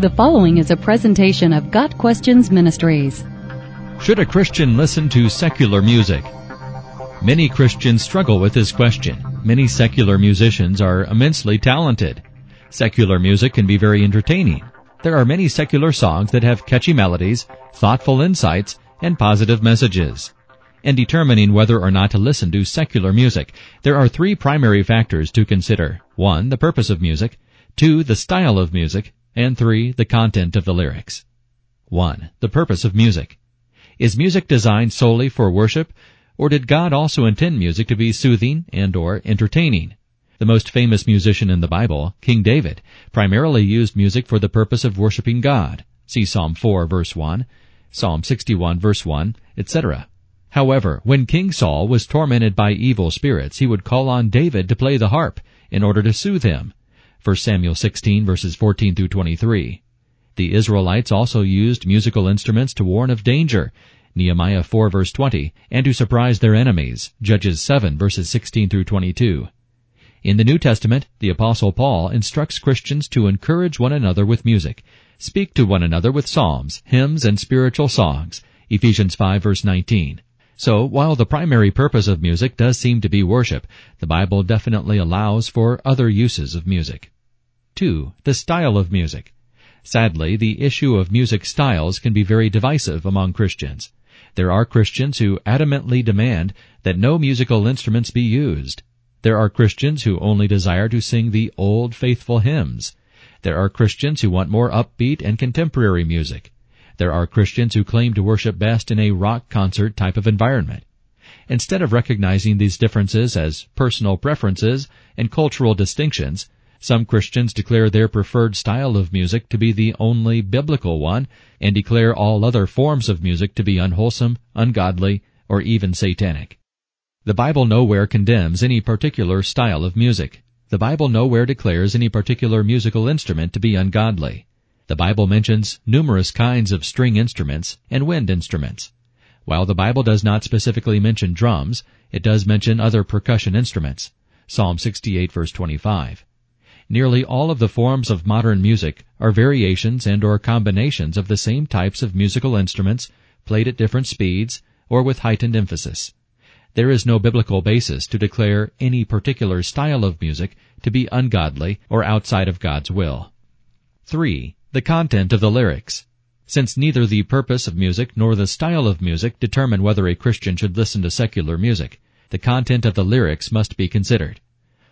The following is a presentation of Got Questions Ministries. Should a Christian listen to secular music? Many Christians struggle with this question. Many secular musicians are immensely talented. Secular music can be very entertaining. There are many secular songs that have catchy melodies, thoughtful insights, and positive messages. In determining whether or not to listen to secular music, there are three primary factors to consider. One, the purpose of music. Two, the style of music. And three, the content of the lyrics. 1. The purpose of music. Is music designed solely for worship, or did God also intend music to be soothing and or entertaining? The most famous musician in the Bible, King David, primarily used music for the purpose of worshiping God. See Psalm 4 verse 1, Psalm 61 verse 1, etc. However, when King Saul was tormented by evil spirits, he would call on David to play the harp in order to soothe him. 1 Samuel 16 verses 14 through 23. The Israelites also used musical instruments to warn of danger. Nehemiah 4 verse 20, and to surprise their enemies. Judges 7 verses 16 through 22. In the New Testament, the apostle Paul instructs Christians to encourage one another with music, speak to one another with psalms, hymns, and spiritual songs. Ephesians 5 verse 19. So, while the primary purpose of music does seem to be worship, the Bible definitely allows for other uses of music. 2. The style of music. Sadly, the issue of music styles can be very divisive among Christians. There are Christians who adamantly demand that no musical instruments be used. There are Christians who only desire to sing the old faithful hymns. There are Christians who want more upbeat and contemporary music. There are Christians who claim to worship best in a rock concert type of environment. Instead of recognizing these differences as personal preferences and cultural distinctions, some Christians declare their preferred style of music to be the only biblical one and declare all other forms of music to be unwholesome, ungodly, or even satanic. The Bible nowhere condemns any particular style of music. The Bible nowhere declares any particular musical instrument to be ungodly. The Bible mentions numerous kinds of string instruments and wind instruments. While the Bible does not specifically mention drums, it does mention other percussion instruments. Psalm 68 verse 25. Nearly all of the forms of modern music are variations and or combinations of the same types of musical instruments played at different speeds or with heightened emphasis. There is no biblical basis to declare any particular style of music to be ungodly or outside of God's will. 3. The content of the lyrics. Since neither the purpose of music nor the style of music determine whether a Christian should listen to secular music, the content of the lyrics must be considered.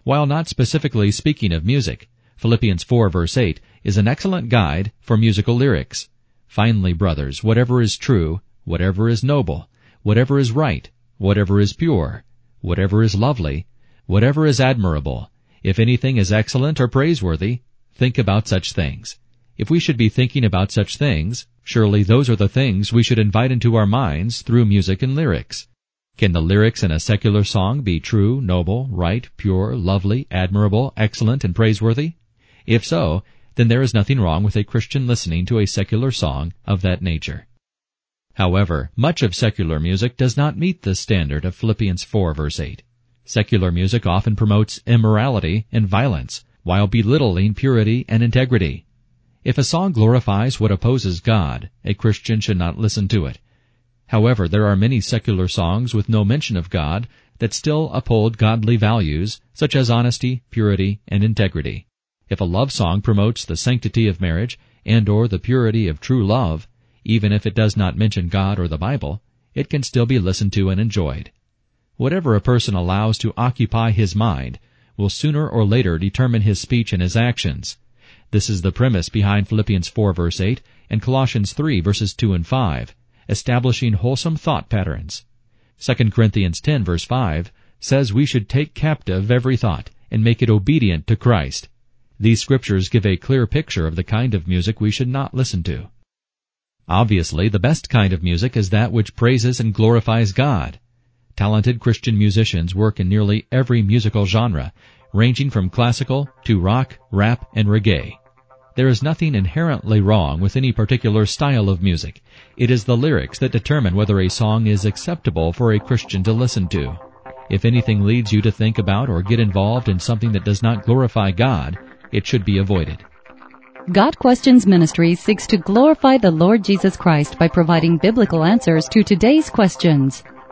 While not specifically speaking of music, Philippians 4 verse 8 is an excellent guide for musical lyrics. Finally, brothers, whatever is true, whatever is noble, whatever is right, whatever is pure, whatever is lovely, whatever is admirable, if anything is excellent or praiseworthy, think about such things. If we should be thinking about such things, surely those are the things we should invite into our minds through music and lyrics. Can the lyrics in a secular song be true, noble, right, pure, lovely, admirable, excellent, and praiseworthy? If so, then there is nothing wrong with a Christian listening to a secular song of that nature. However, much of secular music does not meet the standard of Philippians 4 verse 8. Secular music often promotes immorality and violence, while belittling purity and integrity. If a song glorifies what opposes God, a Christian should not listen to it. However, there are many secular songs with no mention of God that still uphold godly values such as honesty, purity, and integrity. If a love song promotes the sanctity of marriage and or the purity of true love, even if it does not mention God or the Bible, it can still be listened to and enjoyed. Whatever a person allows to occupy his mind will sooner or later determine his speech and his actions. This is the premise behind Philippians 4 verse 8 and Colossians 3 verses 2 and 5, establishing wholesome thought patterns. 2 Corinthians 10 verse 5 says we should take captive every thought and make it obedient to Christ. These scriptures give a clear picture of the kind of music we should not listen to. Obviously, the best kind of music is that which praises and glorifies God. Talented Christian musicians work in nearly every musical genre, ranging from classical to rock, rap, and reggae. There is nothing inherently wrong with any particular style of music. It is the lyrics that determine whether a song is acceptable for a Christian to listen to. If anything leads you to think about or get involved in something that does not glorify God, it should be avoided. Got Questions Ministry seeks to glorify the Lord Jesus Christ by providing biblical answers to today's questions.